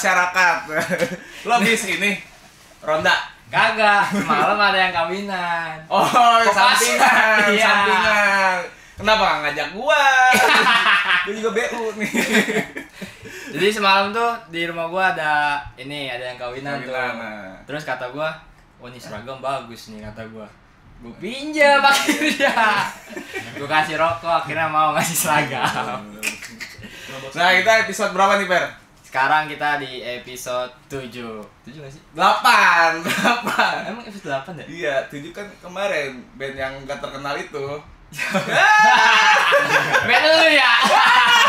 masyarakat. Lo habis ini ronda. Kagak. Semalam ada yang kawinan. Oh, sampingan? Iya. sampingan. Kenapa nggak ngajak gua? gua juga BU nih. Jadi semalam tuh di rumah gua ada ini ada yang kawinan, tuh. Nah. Terus kata gua, "Oh, ini seragam bagus nih," kata gua. Gua pinjam akhirnya. Gua kasih rokok, akhirnya mau ngasih seragam. Nah, kita episode berapa nih, Per? Sekarang kita di episode 7. 7 gak sih? 8. 8. Emang episode 8 ya? Iya, 7 kan kemarin band yang gak terkenal itu. Beda dulu ya.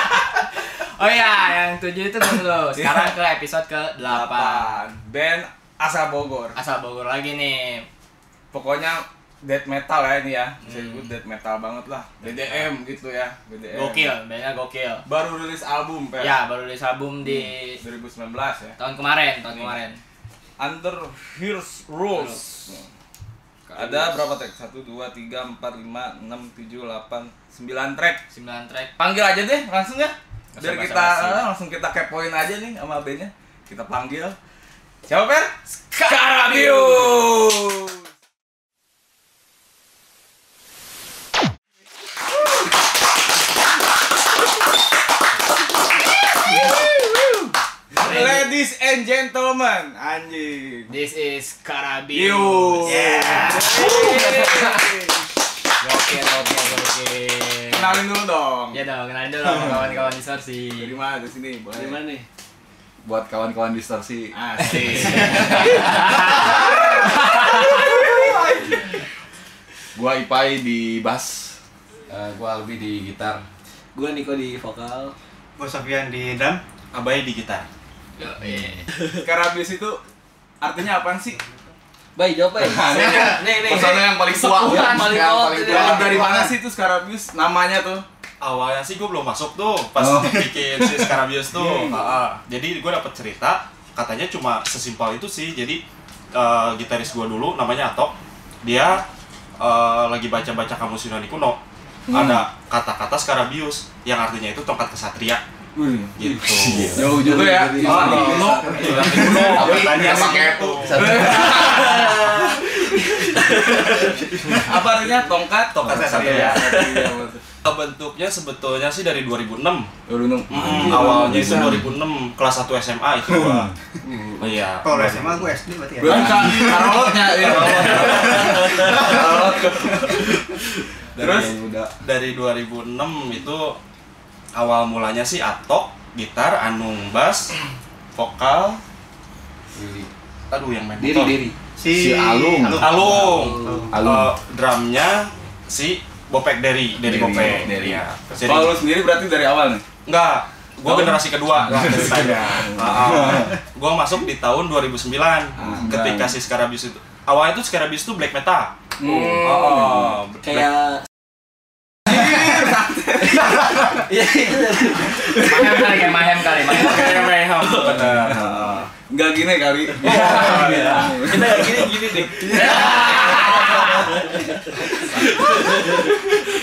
oh iya, yang 7 itu dulu. Sekarang ke episode ke 8. 8. Band asal Bogor. Asal Bogor lagi nih. Pokoknya death metal ya ini ya. Bisa Hmm. disebut death metal banget lah. BDM gitu ya, BDM. Gokil, bandnya gokil. Baru rilis album, Per. Ya, baru rilis album di 2019 ya. tahun kemarin, tahun Hmm. kemarin. Under Here's Rules. Ada berapa track? 1 2 3 4 5 6 7 8 9 track. 9 track. Panggil aja deh langsung ya. Biar kita eh, langsung kita kepoin aja nih sama bandnya. Kita panggil. Siapa Per? Scarabius. Ladies and gentlemen, anjing. This is Karabius. You. Yeah. Gokil, gokil, gokil. Kenalin dulu dong. Ya dong, kenalin dulu kawan-kawan distorsi. Dari mana di sini? Boleh. Dari mana nih? Buat kawan-kawan distorsi. Asik. Gua Ipai di bass. Eh, gua Albi di gitar. Gue Niko di vokal. Gue Sofian di drum, Abai di gitar. Karabius itu artinya apaan sih? Baik, jawab baik. Nah, nih, nih. Personal yang paling tua. Yang tua. paling Iya. tua. Dari mana sih itu Scarabius? Namanya tuh? Awalnya sih gue belum masuk tuh pas Oh. bikin si Scarabius tuh. Ah, Jadi gue dapet cerita, katanya cuma sesimpel itu sih. Jadi eh, gitaris gue dulu namanya Atok, dia eh, lagi baca-baca kamus Yunani kuno. Ada kata-kata Scarabius yang artinya itu tongkat kesatria gitu. Jauh juga ya. Oh, Yunani kuno, katanya Yang sih pakai satu. Apa artinya? Tongkat? Tongkat kesatria. Kesatria. Bentuknya sebetulnya sih dari 2006. Dulu nung. Mm, awalnya itu 2006 kelas 1 SMA itu gua. Oh iya. Kalau SMA gue SD berarti ya. Belum kan karolotnya ya. Karolot. Dari, Terus? dari 2006 itu awal mulanya sih Atok, gitar, Anung bass, vokal, aduh yang main Diri, motor. diri. Si Alung. Alung. Alung. Eh, drumnya si Bopek Derry Derry, Bopek. Iya. Jadi, Kalau lu sendiri berarti dari awal nih? enggak, gua Oh. generasi kedua ceritanya. Heeh. gua masuk di tahun 2009 ketika si Scarabius itu awalnya itu Scarabius itu black metal. Hmm. Oh, black- Kayak Iya, Mahem kali, kayak mahem kali, mahem. kayak mayhem bener. Enggak gini kali. kita kayak gini gini deh.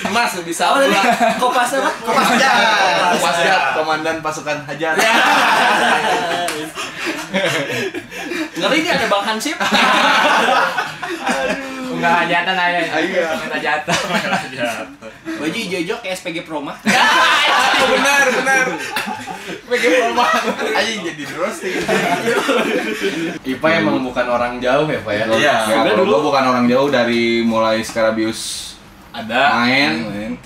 Mas bisa Apa tadi? Kopas apa? Kopas Pasjat, komandan pasukan hajar. Ngeri ini ada Bang Hansip. Enggak hajatan aja. Iya. Minta jatah. Baju hijau-hijau kayak SPG Proma. benar, benar. Bikin rumah. Ayo jadi roasting. Ipa emang bukan orang jauh ya, Pak ya? Iya. Ya, kalau gua bukan orang jauh dari mulai Scarabius Ada main.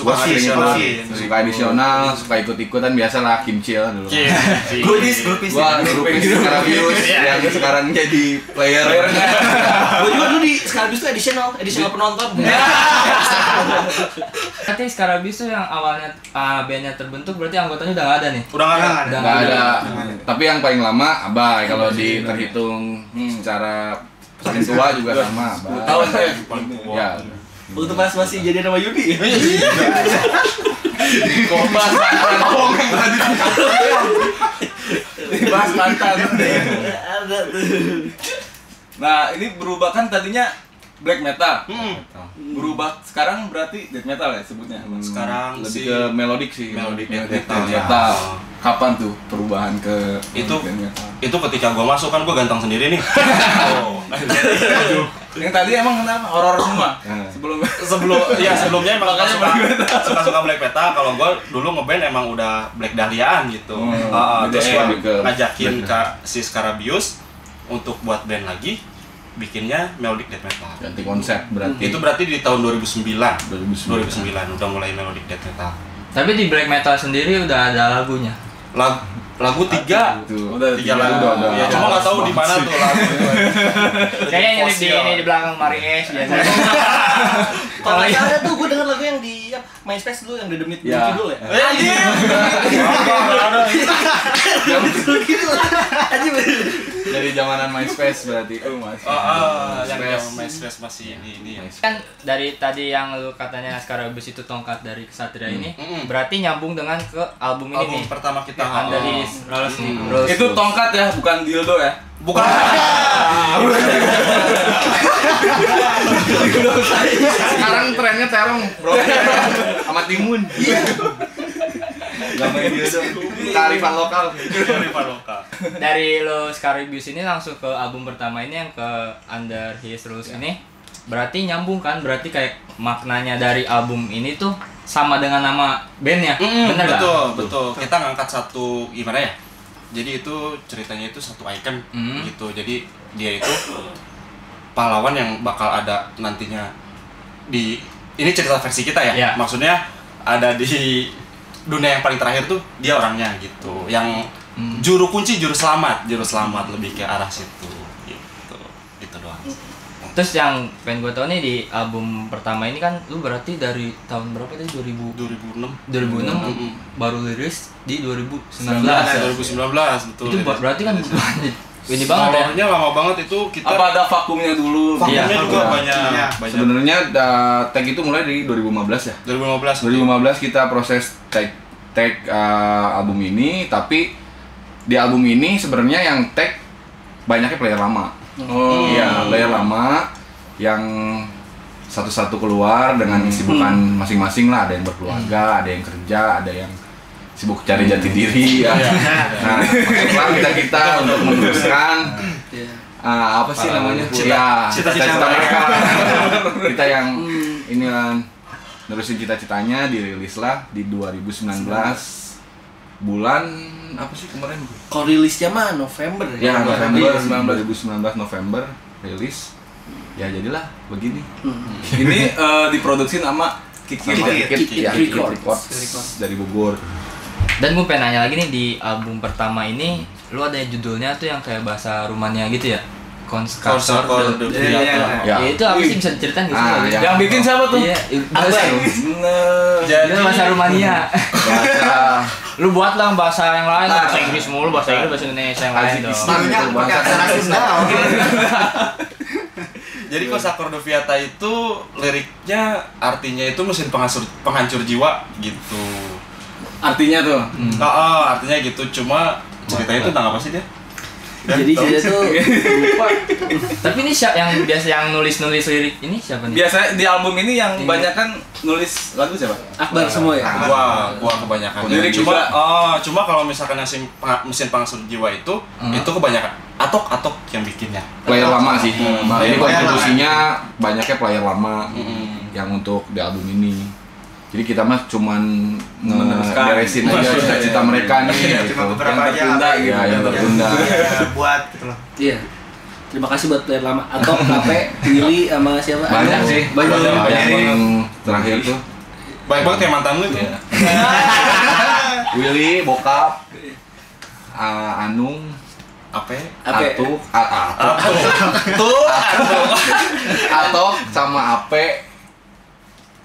Suka Gua ikut, suka adisional, suka ikut-ikutan biasalah kimcil dulu. Grupis, grupis. Gua grupis Scarabius yang sekarang jadi player. Gue juga dulu di Scarabius tuh additional, additional penonton. Berarti Scarabius tuh yang awalnya ah, bandnya terbentuk berarti anggotanya udah nggak ada nih. Udah nggak ada. Udah Nggak ada. Tapi yang paling lama Abai kalau di terhitung secara paling tua juga sama Abai. tahun ya. Waktu pas masih jadi nama Yudi. Kompas. bahas mantan. Ada tuh. Nah, ini berubah kan tadinya black metal. Hmm. Berubah sekarang berarti death metal ya sebutnya. Sekarang lebih sih ke melodic sih melodic death Death metal, ya. metal. kapan tuh perubahan ke Itu- death metal? itu ketika gua masuk kan gua ganteng sendiri nih. oh. Yang tadi emang kenapa horor semua Hmm. sebelumnya. sebelum ya sebelumnya emang Makanya suka suka suka black metal kalau gue dulu ngeband emang udah black dahliaan gitu Hmm. Beda terus ya, ngajakin ke si Scarabius untuk buat band lagi bikinnya melodic death metal ganti konsep berarti itu berarti di tahun 2009 2009. 2009 udah mulai melodic death metal Tapi di black metal sendiri udah ada lagunya. lagu lagu tiga Itu. Udah tiga tiga, lagu udah, udah. ya cuma nggak tahu di mana tuh lagu Kayaknya nyelip di ini di belakang Maries biasanya. Kalau nggak ada tuh gue denger lagu yang di ya, MySpace dulu yang The Demit Ya. dulu ya. Eh, anjir. Nggak ada. Anjir. dari zamanan MySpace berarti oh masih Ah, ah, yang MySpace. yang MySpace masih ini ini ya. kan dari tadi yang lu katanya Scarabus itu tongkat dari kesatria ini Mm-mm. berarti nyambung dengan ke album ini album nih pertama kita yang ah, dari ah. Rolls nih Mm. Rolls. Itu tongkat ya, bukan dildo ya. bukan sekarang trennya terong bro sama timun Gak main kearifan lokal Kearifan lokal. dari lo Scarabus ini langsung ke album pertama ini yang ke Under His Rules ini berarti nyambung kan berarti kayak maknanya dari album ini tuh sama dengan nama bandnya Mm, bener gak? betul, betul. Kita ngangkat satu gimana ya? Jadi itu ceritanya itu satu icon Mm. gitu. Jadi dia itu pahlawan yang bakal ada nantinya di ini cerita versi kita ya. Iya. Maksudnya ada di dunia yang paling terakhir tuh dia orangnya gitu. Yang Hmm. juru kunci juru selamat, juru selamat lebih ke arah situ gitu. Itu doang. Terus yang pengen gue tau nih di album pertama ini kan lu berarti dari tahun berapa tadi 2000 2006 2006 Mm-mm. baru rilis di 2019 Nah, ya. 2019 betul. Itu ber- berarti kan ini banget ya. Lama banget itu kita Apa ada vakumnya dulu? vakumnya Iya. juga Iya. banyak banyak. sebenarnya uh, tag itu mulai dari 2015 ya 2015 2015 kita proses tag tag uh, album ini tapi di album ini sebenarnya yang tag banyaknya player lama Oh, iya player lama yang satu-satu keluar dengan kesibukan masing-masing lah ada yang berkeluarga ada yang kerja ada yang sibuk cari jati diri ya. nah kita kita untuk meneruskan ah, apa sih namanya ya Cita-cita mereka kita yang Hmm. ini kan nerusin cita-citanya dirilis lah di 2019 bulan apa sih kemarin Kalau rilisnya mah November ya November November 2019 November rilis ya jadilah begini Hmm. Ini eh, diproduksi nama Kiki. Sama Kikit, Kikit, Kikit ya, Kikit Records. Records Records. dari Bogor Dan gue pengen nanya lagi nih di album pertama ini lu ada judulnya tuh yang kayak bahasa Rumania gitu ya? Iya, iya, Viata. Ya. Ya, itu apa sih bisa diceritain gitu? Ah, ya. Yang bikin siapa tuh? Iya, bahasa. Jadi bahasa Rumania. bahasa lu buat lah bahasa yang lain, bahasa Inggris mulu, bahasa Inggris, bahasa Indonesia yang lain dong. Bahasa Jadi Kosakor de Viata itu liriknya artinya itu mesin penghancur penghancur jiwa gitu. Artinya tuh. Nah, ah, artinya gitu. Cuma ceritanya itu tentang apa sih dia? Jadi dia tuh lupa. Tapi ini siapa yang biasa yang nulis-nulis lirik ini siapa nih? Biasa di album ini yang Ini. banyak kan nulis lagu siapa? Akbar semua ya. Gua, gua kebanyakan. Lirik cuma, juga. oh, cuma kalau misalkan mesin mesin penghancur jiwa itu, Hmm. itu kebanyakan atok atok yang bikinnya. player lama sih Hmm, jadi player kontribusinya banyaknya player lama Hmm. yang untuk di album ini jadi kita mah cuman ngeberesin aja cita-cita mereka nih Iya, gitu. cuma beberapa Yang aja tertunda apa gitu. ya yang tertunda ya, buat gitu loh Iya. Terima kasih buat player lama atau KP, Willy sama siapa? banyak sih Banyak. banyak banyak. yang terakhir tuh Baik banget ya mantan lu itu. Iya. Willy bokap ah, Anung Apa? ya? Ape. Atuk Atuk Tuh. Atok sama Ape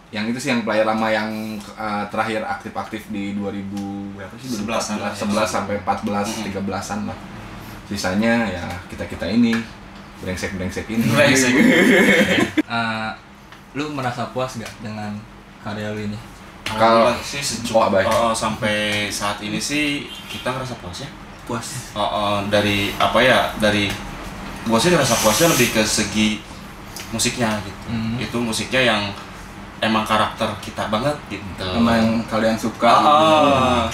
yang itu sih yang player lama yang uh, terakhir aktif-aktif di 2000 berapa sih 11-an lah. 11 sampai 14 Mm-mm. 13-an lah sisanya ya kita-kita ini brengsek-brengsek ini Brengsek. Eh, lu merasa puas gak dengan karya lu ini? Kalau- sih secukup Oh, baik. oh, sampai saat ini sih kita ngerasa puas ya. puas Uh, uh, dari apa ya dari gua sih rasa puasnya lebih ke segi musiknya gitu Hmm. itu musiknya yang emang karakter kita banget gitu. Sama yang kalian suka Ah, gitu. ah.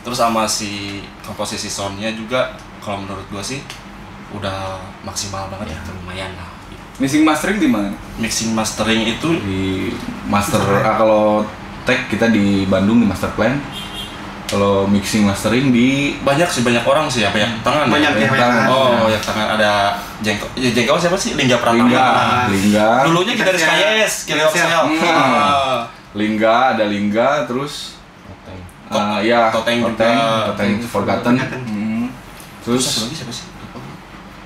terus sama si komposisi soundnya juga kalau menurut gua sih udah maksimal banget ya lumayan lah. Mixing mastering di mana? Mixing mastering itu di master ah, kalau tag kita di Bandung di master plan kalau mixing mastering di banyak sih banyak orang sih ya banyak tangan ya? Banyak, banyak banyak. tangan. oh banyak tangan ada jengkol ya, jengkol siapa sih Lingga Pratama Lingga Lingga dulunya kita dari KYS Hmm. Ah. Lingga ada Lingga terus ah, ya Toteng. Toteng Toteng Forgotten. Hmm. terus lagi siapa sih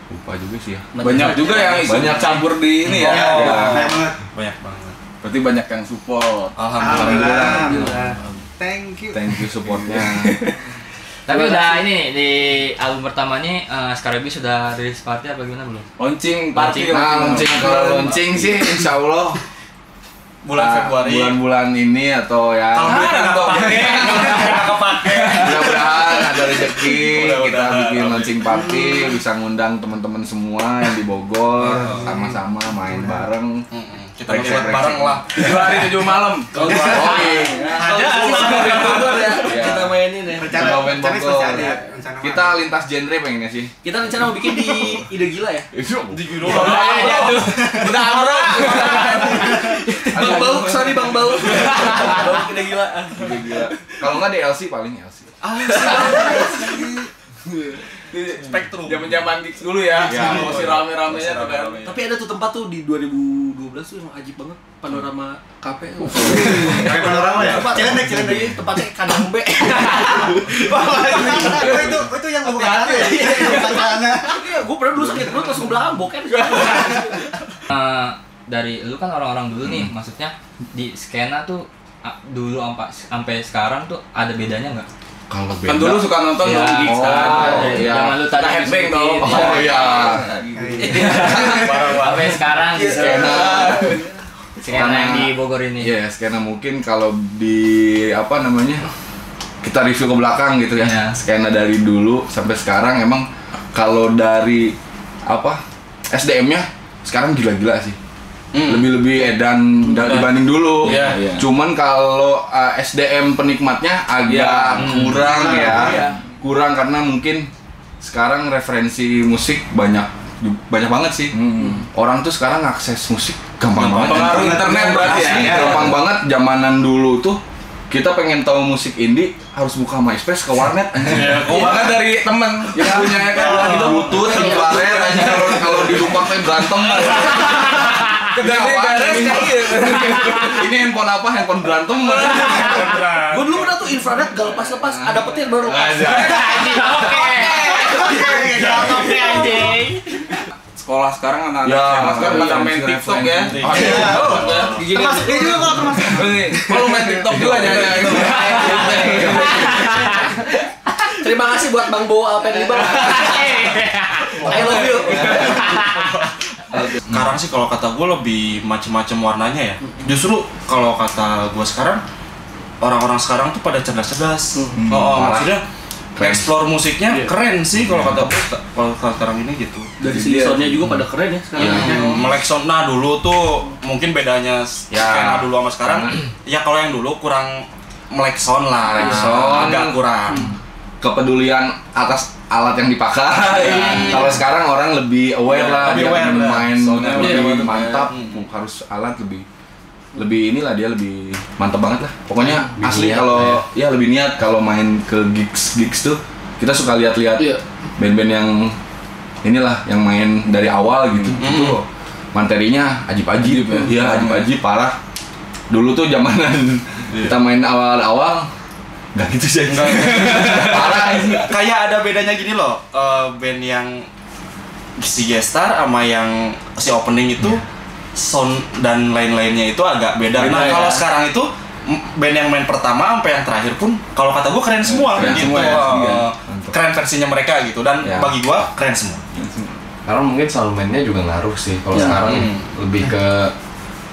lupa juga sih ya Banyak. banyak juga yang Banyak. campur di ini ya, Oh. ya. Banyak banget. banyak banget berarti banyak yang support alhamdulillah Alhamdulillah. Thank you. thank you supportnya. Tapi udah ini di album pertamanya uh, Skarabi sudah rilis party apa gimana belum? launching party, nah launching kalau launching sih insya Allah. Bulan ah, Februari. bulan-bulan ini atau ya. Kalau duitnya nggak kepake nggak kepake. Mudah-mudahan ada rezeki kita bikin launching party bisa ngundang teman-teman semua yang di Bogor sama-sama main bareng. Kita buat bareng lah. Tujuh hari tujuh malam. Kalau Oke. ada ya Iya. kita mainin ya Rencana, rencana kita lintas genre pengennya sih. Kita rencana mau bikin di ide gila ya? Di Giro. Udah amrok bang bau sorry bang bau ide gila. Gila. Kalau nggak DLC paling LC Spektrum zaman zaman gigs dulu ya Ya. masih rame-ramenya Masih tuh kan rame-rame. tapi ada tuh tempat tuh di 2012 tuh yang ajib banget panorama kafe panorama ya? Cilendek. Iya, tempatnya kandang B Oh, itu itu yang bukan ya? Tanah. iya gue pernah dulu sakit perut langsung belakang boker Uh, dari lu kan orang-orang dulu nih, maksudnya di skena tuh uh, dulu sampai sampai sekarang tuh ada bedanya nggak? Kalau Kan dulu suka nonton Iya. dong gigs Oh, kan. Iya. zaman lu tadi headbang dong. oh iya Sampai sekarang di skena skena yang di Bogor ini. Iya, skena mungkin kalau di apa namanya kita review ke belakang gitu ya. Iya. Skena dari dulu sampai sekarang emang kalau dari apa SDM-nya sekarang gila-gila sih. Lebih-lebih edan da- dibanding dulu. Iya, iya. Cuman kalau uh, SDM penikmatnya agak Iya. kurang ya. Iya. Kurang karena mungkin sekarang referensi musik banyak banyak banget sih. Orang tuh sekarang akses musik gampang banget. Pengaruh internet berarti ya? Iya. gampang banget zamanan dulu tuh kita pengen tahu musik indie harus buka MySpace ke warnet Oh, bahkan dari temen yang punya ya kan Kalau gitu. Infrared, aja kalau kalau di rumah kayak berantem. Ini apaan ini? Ini handphone apa? Handphone berantem. gue dulu pernah tuh infrared gak lepas-lepas ada petir baru. Oke. Anjing. Sekolah sekarang anak-anak Ya, SMA sekarang pada iya, main iya, TikTok iya. ya. Oh, iya. Termasuk dia juga kalau termasuk. Kalau main TikTok juga jangan terima kasih buat bang Bo Alpen Libar I love you sekarang sih kalau kata gue lebih macem-macem warnanya ya. Justru kalau kata gue sekarang orang-orang sekarang tuh pada cerdas-cerdas. Oh, oh, Malah maksudnya keren. explore musiknya keren sih kalau kata gue kalau sekarang ini gitu. Dari segi soundnya juga pada keren ya sekarang. Ya, melek sound. Nah dulu tuh mungkin bedanya Ya. skena dulu sama sekarang. Ya kalau yang dulu kurang melek sound lah. Melek sound. agak kurang Kepedulian atas alat yang dipakai. Kalau sekarang orang lebih aware Iya, lah, lebih aware lah. main Soundnya lebih lebih mantap. Hmm. harus alat lebih lebih inilah dia lebih mantap banget lah. Pokoknya Lebih asli kalau ya lebih niat kalau main ke gigs gigs tuh kita suka lihat-lihat Iya. band-band yang inilah yang main dari awal gitu. Itu materinya ajib-ajib ya. Iya, ajib-ajib parah. Dulu tuh zamanan kita main awal-awal nggak gitu sih. parah sih. kayak ada bedanya gini loh eh, band yang si gestar sama yang si opening itu sound dan lain-lainnya itu agak beda. Beda Nah ya. kalau sekarang itu band yang main pertama sampai yang terakhir pun kalau kata gue keren semua Keren gitu. semua ya. Mantap. keren versinya mereka gitu dan Ya. bagi gue keren semua. Karena mungkin soundman-nya juga ngaruh sih. Kalau Ya. sekarang Hmm. lebih ke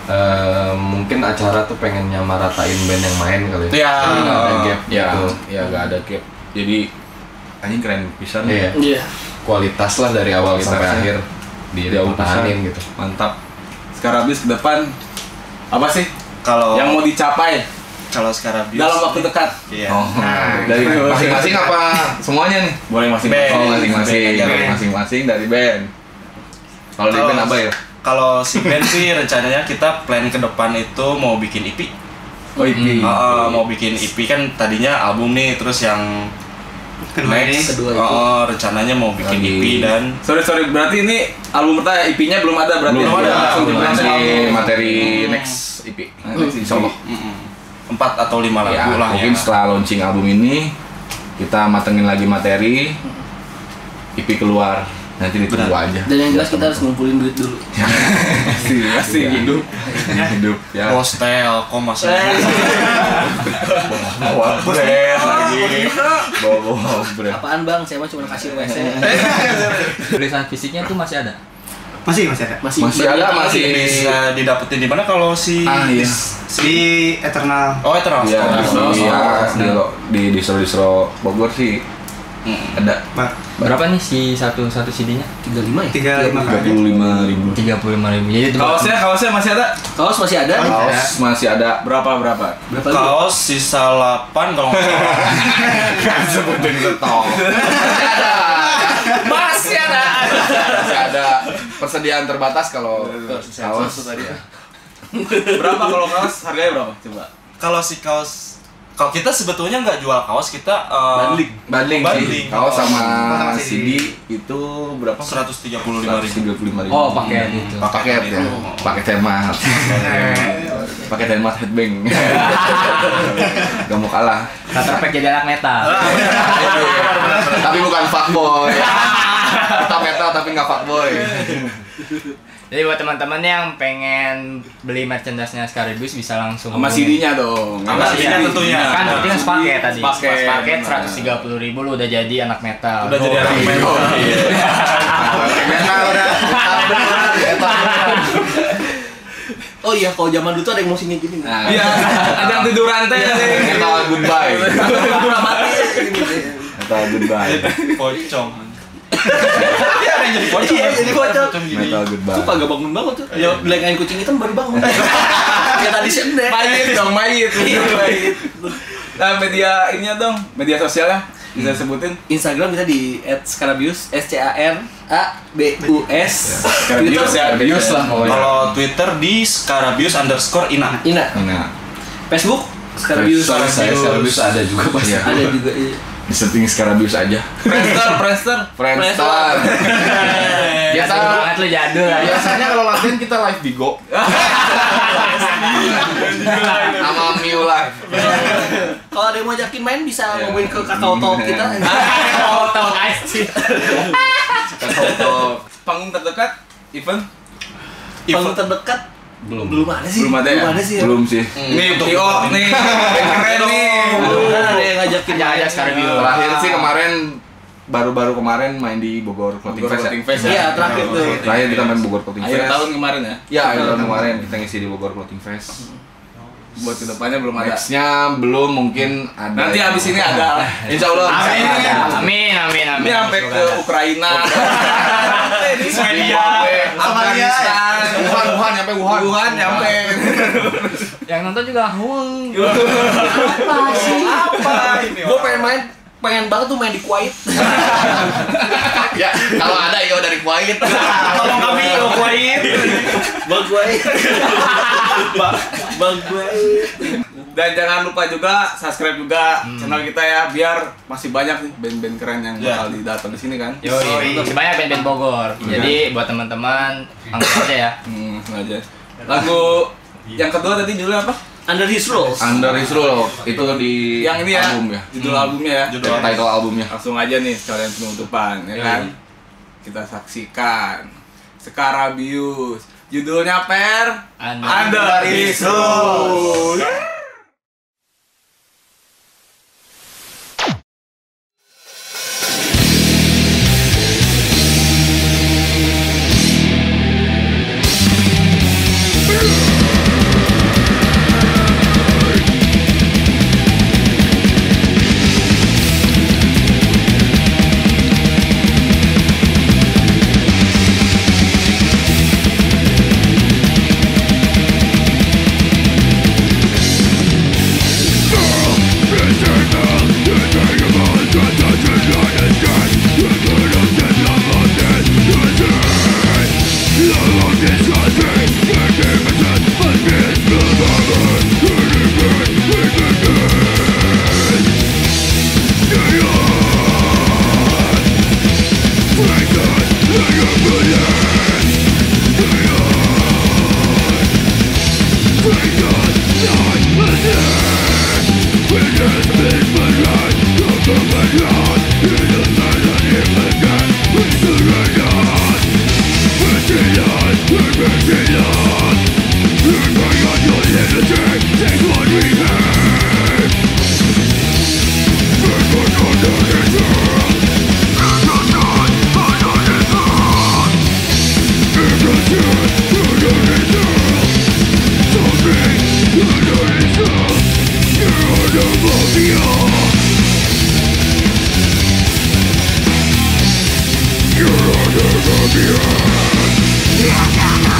eh, mungkin acara tuh pengen nyamaratain band yang main kali. Ya. Jadi nggak ada gap ya gitu. ya nggak ada gap. Jadi anjing keren pisan. Iya. Iya. Kualitas lah dari awal Kualitasnya. sampai akhir Jauh dipertahanin gitu. mantap. Sekarang habis ke depan apa sih? Kalau yang mau dicapai. Kalau sekarang dalam waktu dekat. Iya. oh, dari masing-masing apa? Semuanya nih. Boleh masing-masing. Oh, masing-masing. Band. masing-masing dari band. Kalau di band apa ya Kalau si band sih rencananya kita plan ke depan itu mau bikin EP. oh EP Ah, ah, mau bikin EP kan tadinya album nih terus yang Kedua ini. next kedua itu. oh, rencananya mau bikin Lagi. EP dan sorry sorry berarti ini album pertama EP-nya belum ada berarti Belum ada. langsung Belum ada. materi Hmm. materi next EP next insya Allah Mm-mm. empat atau lima ya, lagu lah mungkin ya. setelah launching album ini kita matengin lagi materi EP keluar nanti ditunggu aja. Dan yang jelas kita harus ngumpulin duit dulu. pasti pasti hidup. Hidup ya. Hostel, kok masih bawa brand lagi. Bawa bawa brand. Apaan bang? Saya mah cuma kasih WC. tulisan fisiknya tuh masih ada? Masih masih ada. Masih. Masih ada, masih. bisa didapetin di mana kalau si ah iya. Di Eternal. Oh, Eternal. Iya, Store. di, iya, di, di distro distro Bogor sih. Mm. ada. Pak. Berapa nih si satu satu CD-nya 35 ya? Tiga lima. Tiga kali. puluh lima ribu. Tiga puluh lima ribu. Jadi itu kaosnya kaosnya masih ada? Kaos masih ada nih. kaos masih ada. Berapa berapa? Berapa? Kaos sisa 8 kalau nggak salah. kan sebutin setong masih ada. Masih ada. Persediaan terbatas kalau kaos. tadi ya berapa kalau kaos? Harganya berapa? Coba. Kalau si kaos kalau kita sebetulnya nggak jual kaos, kita eh, Bandling. banding Banding. sih kaos sama CD CD. itu berapa? 135 lima ribu. ribu. Oh pakai itu. Paket ya. paket hemat paket hemat headbang. Gak mau kalah. Pack jadi anak metal. Tapi bukan fuckboy kita metal tapi nggak fuckboy jadi buat teman-teman yang pengen beli merchandise-nya Scaribus bisa langsung sama. CD-nya dong Sama CD-nya tentunya. kan berarti kan sepaket tadi Sepaket. sepaket seratus tiga puluh ribu lu udah jadi anak metal Udah jadi anak Gokil. metal. metal udah Oh iya, kalau zaman dulu tuh ada yang musiknya gini. Nah, Iya, ada yang tiduran teh. metal goodbye Udah mati. metal goodbye Pocong. Iya, jadi pocong. Iya, jadi pocong. metal goodbye Sumpah gak bangun bangun tuh. Ya belakangan kucing hitam baru bangun. ya tadi sih endek. Mayit dong, mayit. Iya, Mayit. Nah, media ininya dong, media sosialnya bisa sebutin. Instagram bisa di @scarabius S C A R A B U S. Scarabius Bius lah pokoknya. Kalau Twitter di Scarabius underscore Ina. Ina. nah Facebook Scarabius. Scarabius ada juga pasti. Iya. Ada juga iya. Di setting Scarabius aja. Friendster, Friendster. Friendstar Biasa. Banget lu jadul aja. biasanya kalau latihan kita live di Go. Sama Miu live Kalau ada yang mau ajakin main bisa ngomongin ke kakao talk kita. Oh, tau guys. Untuk Panggung terdekat event? Panggung terdekat Belum. belum ada sih. Belum ada ya? Belum ada sih ya. belum sih Ini Tio nih, keren nih. Belum ada yang ngajakin Aja aja main. Scaribus. terakhir sih kemarin baru-baru kemarin main di Bogor Clothing Fest Clothing ya Fest Iya, terakhir tuh. terakhir kita main Bogor Clothing Akhir Fest tahun kemarin ya. ya akhir tahun kemarin kita ngisi di Bogor Clothing Fest Buat ke depannya belum ada. nextnya belum mungkin ada Nanti habis ini ada. Insya Allah. Amin. Amin. Amin, amin, amin. Ini sampai ke Ukraina. Ini Swedia, Afghanistan, Wuhan Wuhan nyampe Wuhan Wuhan nyampe. Yang nonton juga huang. Apa sih? Apa ini? Gue pengen main pengen banget tuh main di Kuwait. ya kalau ada yo dari Kuwait Tolong kami ke Kuwait. Bang Kuwait. Bang Kuwait. Dan jangan lupa juga subscribe juga channel kita ya biar masih banyak nih band-band keren yang Ya. bakal didatang di sini kan. Yo, masih banyak band-band Bogor. Jadi buat teman-teman langsung aja ya. Hmm, aja. Lagu yang kedua tadi judulnya apa? Under his rules. Under His Rule itu di Yang ini ya, album ya judul albumnya ya. Judul title albumnya Langsung aja nih sekalian penutupan ya Yoi. kan. Kita saksikan Skarabius. Judulnya Per Under Under His Rule. Yeah.